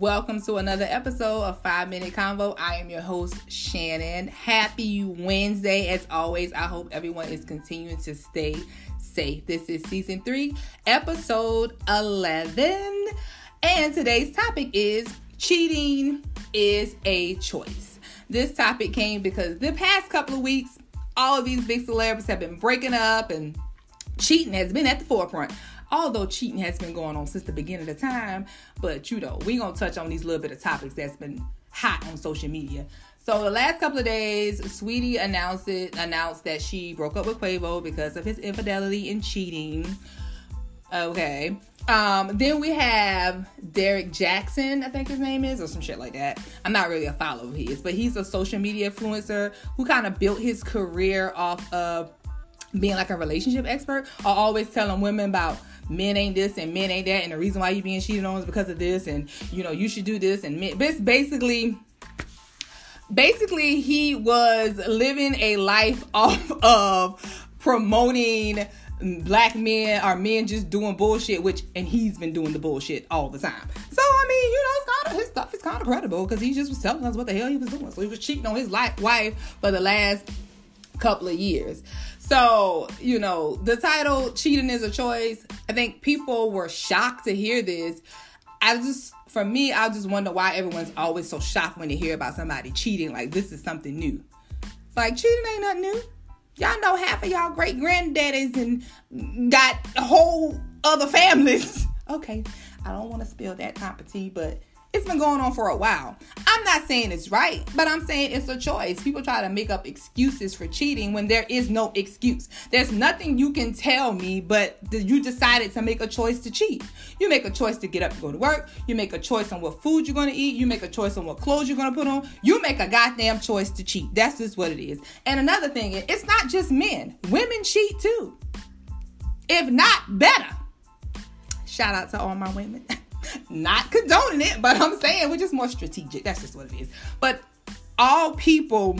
Welcome to another episode of Five Minute Convo. I am your host, Shannon. Happy Wednesday. As always, I hope everyone is continuing to stay safe. This is season three, episode 11. And today's topic is cheating is a choice. This topic came because the past couple of weeks, all of these big celebrities have been breaking up and cheating has been at the forefront although cheating has been going on since the beginning of the time. But you know, we're gonna touch on these little bit of topics that's been hot on social media. So the last couple of days, Saweetie announced it, announced that she broke up with Quavo because of his infidelity and cheating. Okay. Um, then we have Derrick Jackson, I think his name is, or some shit like that. I'm not really a follower of his, but he's a social media influencer who kind of built his career off of being like a relationship expert or always telling women about men ain't this and men ain't that, and the reason why you being cheated on is because of this, and you know you should do this, and men. But basically, basically he was living a life off of promoting black men or men just doing bullshit, which and he's been doing the bullshit all the time. So I mean, you know, it's kind of his stuff is kind of credible because he just was telling us what the hell he was doing. So he was cheating on his life, wife for the last couple of years. So, you know, the title Cheating is a Choice, I think people were shocked to hear this. I just, for me, I just wonder why everyone's always so shocked when they hear about somebody cheating. Like, this is something new. Like, cheating ain't nothing new. Y'all know half of y'all great granddaddies and got whole other families. okay, I don't want to spill that type of tea, but it's been going on for a while. I'm not saying it's right, but I'm saying it's a choice. People try to make up excuses for cheating when there is no excuse. There's nothing you can tell me but you decided to make a choice to cheat. You make a choice to get up and go to work. You make a choice on what food you're going to eat. You make a choice on what clothes you're going to put on. You make a goddamn choice to cheat. That's just what it is. And another thing, it's not just men. Women cheat too. If not better. Shout out to all my women. Not condoning it, but I'm saying we're just more strategic. That's just what it is. But all people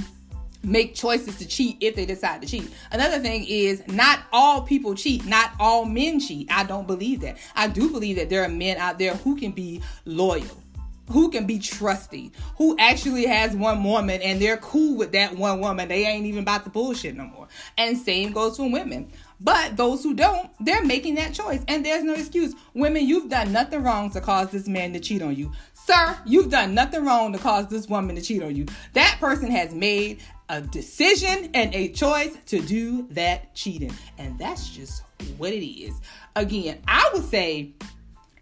make choices to cheat if they decide to cheat. Another thing is not all people cheat, not all men cheat. I don't believe that. I do believe that there are men out there who can be loyal. Who can be trusty? Who actually has one woman and they're cool with that one woman? They ain't even about the bullshit no more. And same goes for women. But those who don't, they're making that choice. And there's no excuse. Women, you've done nothing wrong to cause this man to cheat on you. Sir, you've done nothing wrong to cause this woman to cheat on you. That person has made a decision and a choice to do that cheating. And that's just what it is. Again, I would say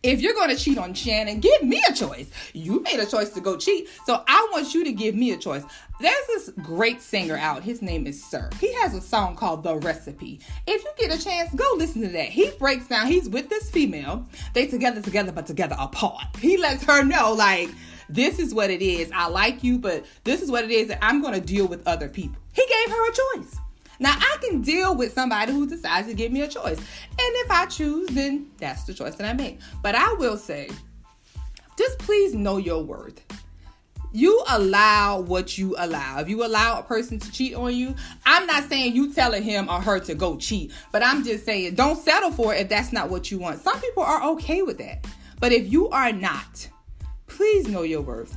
if you're going to cheat on Shannon, give me a choice. You made a choice to go cheat, so I want you to give me a choice. There's this great singer out. His name is Sir. He has a song called The Recipe. If you get a chance, go listen to that. He breaks down, he's with this female. They together, together, but together apart. He lets her know, like, this is what it is. I like you, but this is what it is that I'm going to deal with other people. He gave her a choice. Now I can deal with somebody who decides to give me a choice. And if I choose, then that's the choice that I make. But I will say, just please know your worth. You allow what you allow. If you allow a person to cheat on you, I'm not saying you telling him or her to go cheat, but I'm just saying don't settle for it if that's not what you want. Some people are okay with that. But if you are not, please know your worth.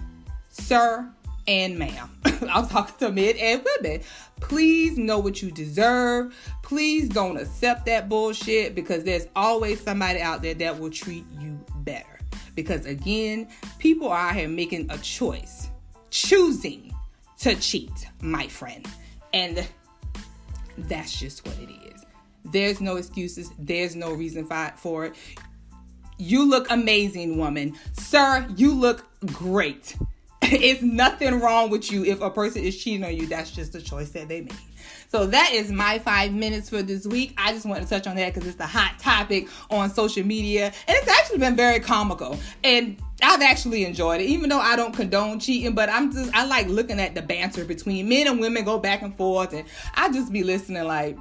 Sir, and ma'am. I'm talking to men and women. Please know what you deserve. Please don't accept that bullshit because there's always somebody out there that will treat you better. Because again, people are out here making a choice, choosing to cheat, my friend. And that's just what it is. There's no excuses, there's no reason for it. You look amazing, woman. Sir, you look great. it's nothing wrong with you if a person is cheating on you. That's just a choice that they made. So that is my five minutes for this week. I just want to touch on that because it's the hot topic on social media. And it's actually been very comical. And I've actually enjoyed it, even though I don't condone cheating, but I'm just, I like looking at the banter between men and women go back and forth. And I just be listening like,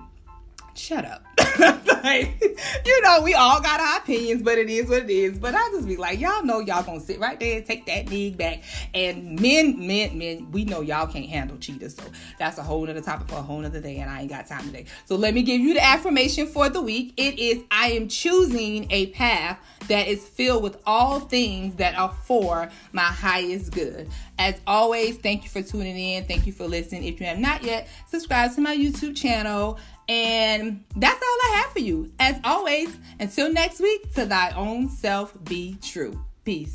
shut up. like, you know, we all got our opinions, but it is what it is. But I just be like, y'all know y'all gonna sit right there take that nig back. And men, men, men, we know y'all can't handle cheaters. So that's a whole nother topic for a whole nother day, and I ain't got time today. So let me give you the affirmation for the week. It is I am choosing a path that is filled with all things that are for my highest good. As always, thank you for tuning in. Thank you for listening. If you have not yet, subscribe to my YouTube channel. And that's all I have for you. As always, until next week, to thy own self be true. Peace.